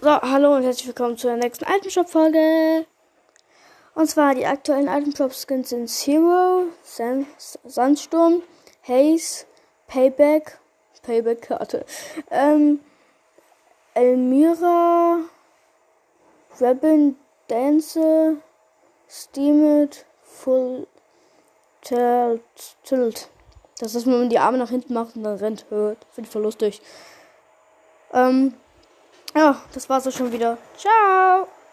So, hallo und herzlich willkommen zur nächsten Itemshop-Folge. Und zwar die aktuellen Itemshop-Skins sind Zero, Sand, Sandsturm, Haze, Payback, Payback-Karte, ähm, Elmira, Rebel Dance, Steamit, Full Tilt, Tilt. Das ist, wenn man die Arme nach hinten macht und dann rennt, hört. Finde ich voll lustig. Ähm, ja, das war's auch schon wieder. Ciao!